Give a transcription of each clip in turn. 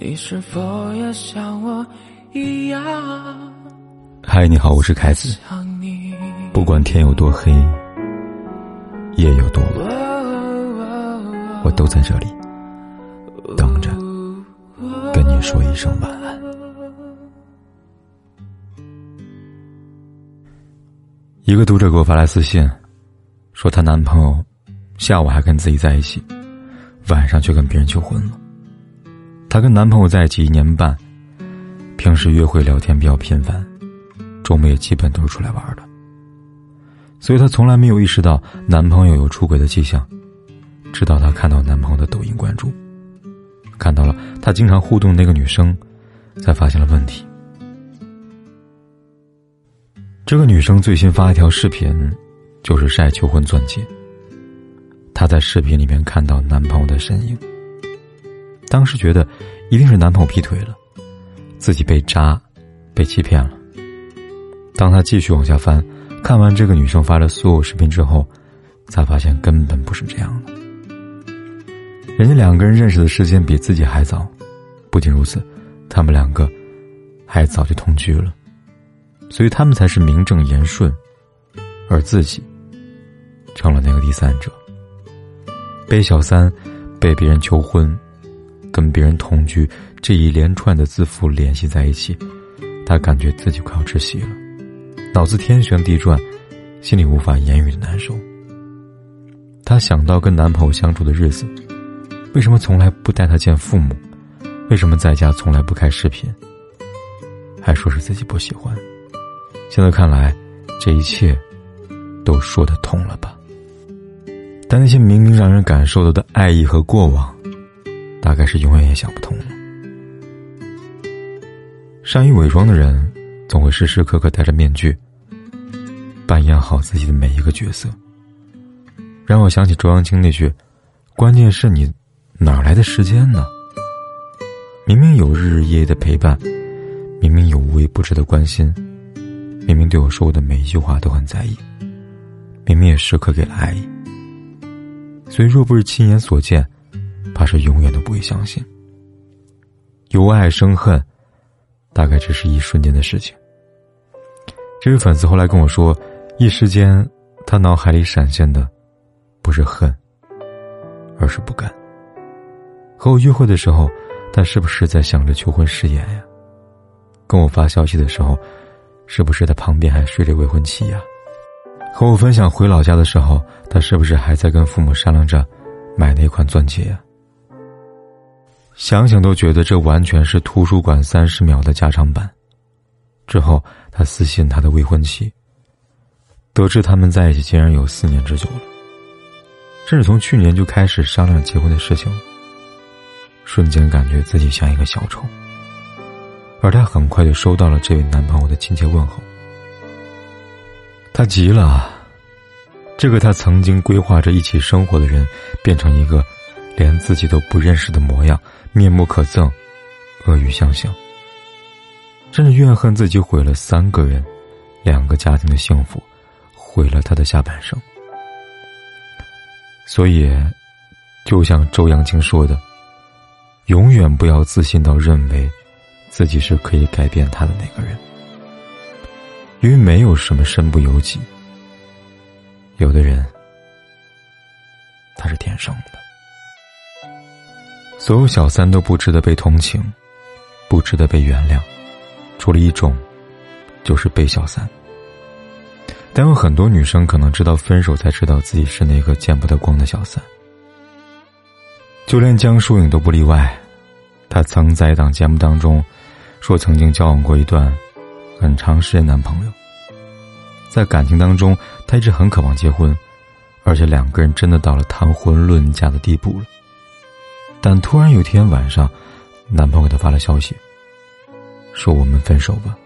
你是否也像我一样？嗨，你好，我是凯子。不管天有多黑，夜有多晚，我都在这里等着跟你说一声晚安。一个读者给我发来私信，说她男朋友下午还跟自己在一起，晚上却跟别人求婚了。她跟男朋友在一起一年半，平时约会聊天比较频繁，周末也基本都是出来玩的。所以她从来没有意识到男朋友有出轨的迹象，直到她看到男朋友的抖音关注，看到了他经常互动那个女生，才发现了问题。这个女生最新发一条视频，就是晒求婚钻戒。她在视频里面看到男朋友的身影。当时觉得，一定是男朋友劈腿了，自己被渣，被欺骗了。当他继续往下翻，看完这个女生发的所有视频之后，才发现根本不是这样的。人家两个人认识的时间比自己还早，不仅如此，他们两个还早就同居了，所以他们才是名正言顺，而自己成了那个第三者，被小三，被别人求婚。跟别人同居，这一连串的字符联系在一起，她感觉自己快要窒息了，脑子天旋地转，心里无法言语的难受。她想到跟男朋友相处的日子，为什么从来不带他见父母？为什么在家从来不开视频？还说是自己不喜欢。现在看来，这一切都说得通了吧？但那些明明让人感受到的爱意和过往。大概是永远也想不通了。善于伪装的人，总会时时刻刻戴着面具，扮演好自己的每一个角色。让我想起周扬青那句：“关键是你哪来的时间呢？明明有日日夜夜的陪伴，明明有无微不至的关心，明明对我说过的每一句话都很在意，明明也时刻给了爱意。所以，若不是亲眼所见。”怕是永远都不会相信，由爱生恨，大概只是一瞬间的事情。这位粉丝后来跟我说，一时间他脑海里闪现的不是恨，而是不甘。和我约会的时候，他是不是在想着求婚誓言呀？跟我发消息的时候，是不是他旁边还睡着未婚妻呀？和我分享回老家的时候，他是不是还在跟父母商量着买哪款钻戒呀？想想都觉得这完全是图书馆三十秒的加长版。之后，他私信他的未婚妻，得知他们在一起竟然有四年之久了，甚至从去年就开始商量结婚的事情。瞬间感觉自己像一个小丑。而他很快就收到了这位男朋友的亲切问候。他急了，这个他曾经规划着一起生活的人，变成一个连自己都不认识的模样。面目可憎，恶语相向，甚至怨恨自己毁了三个人、两个家庭的幸福，毁了他的下半生。所以，就像周扬青说的：“永远不要自信到认为自己是可以改变他的那个人，因为没有什么身不由己。有的人，他是天生的。”所有小三都不值得被同情，不值得被原谅，除了一种，就是被小三。但有很多女生可能知道分手才知道自己是那个见不得光的小三，就连江疏影都不例外。她曾在一档节目当中说，曾经交往过一段很长时间男朋友，在感情当中，她一直很渴望结婚，而且两个人真的到了谈婚论嫁的地步了。但突然有天晚上，男朋友给她发了消息，说我们分手吧。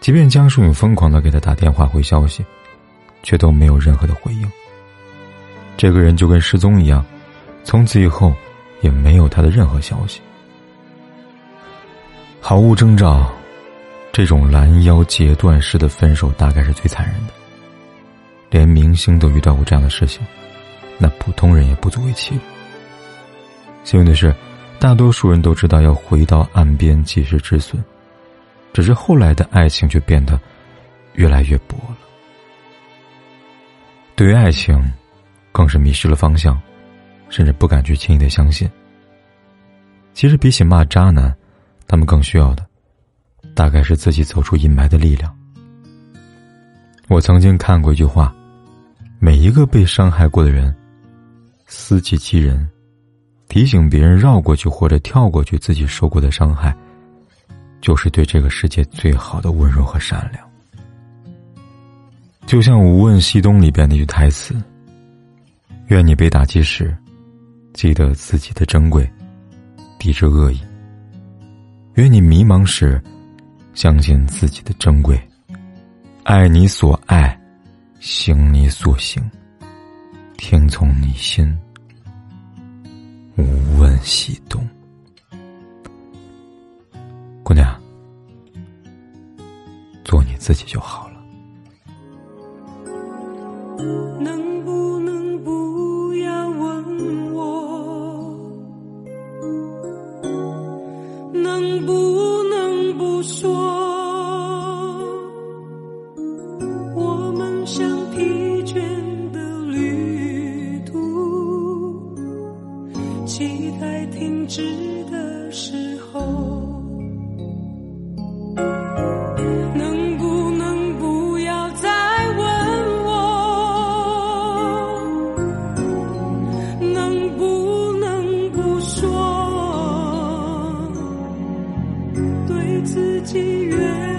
即便江疏影疯狂的给他打电话回消息，却都没有任何的回应。这个人就跟失踪一样，从此以后也没有他的任何消息，毫无征兆。这种拦腰截断式的分手，大概是最残忍的。连明星都遇到过这样的事情，那普通人也不足为奇了。幸运的是，大多数人都知道要回到岸边及时止损，只是后来的爱情却变得越来越薄了。对于爱情，更是迷失了方向，甚至不敢去轻易的相信。其实比起骂渣男，他们更需要的，大概是自己走出阴霾的力量。我曾经看过一句话：每一个被伤害过的人，思己及人。提醒别人绕过去或者跳过去自己受过的伤害，就是对这个世界最好的温柔和善良。就像《无问西东》里边那句台词：“愿你被打击时，记得自己的珍贵，抵制恶意；愿你迷茫时，相信自己的珍贵，爱你所爱，行你所行，听从你心。”无问西东，姑娘，做你自己就好了。能不能不要问我？能不能不说？对自己越来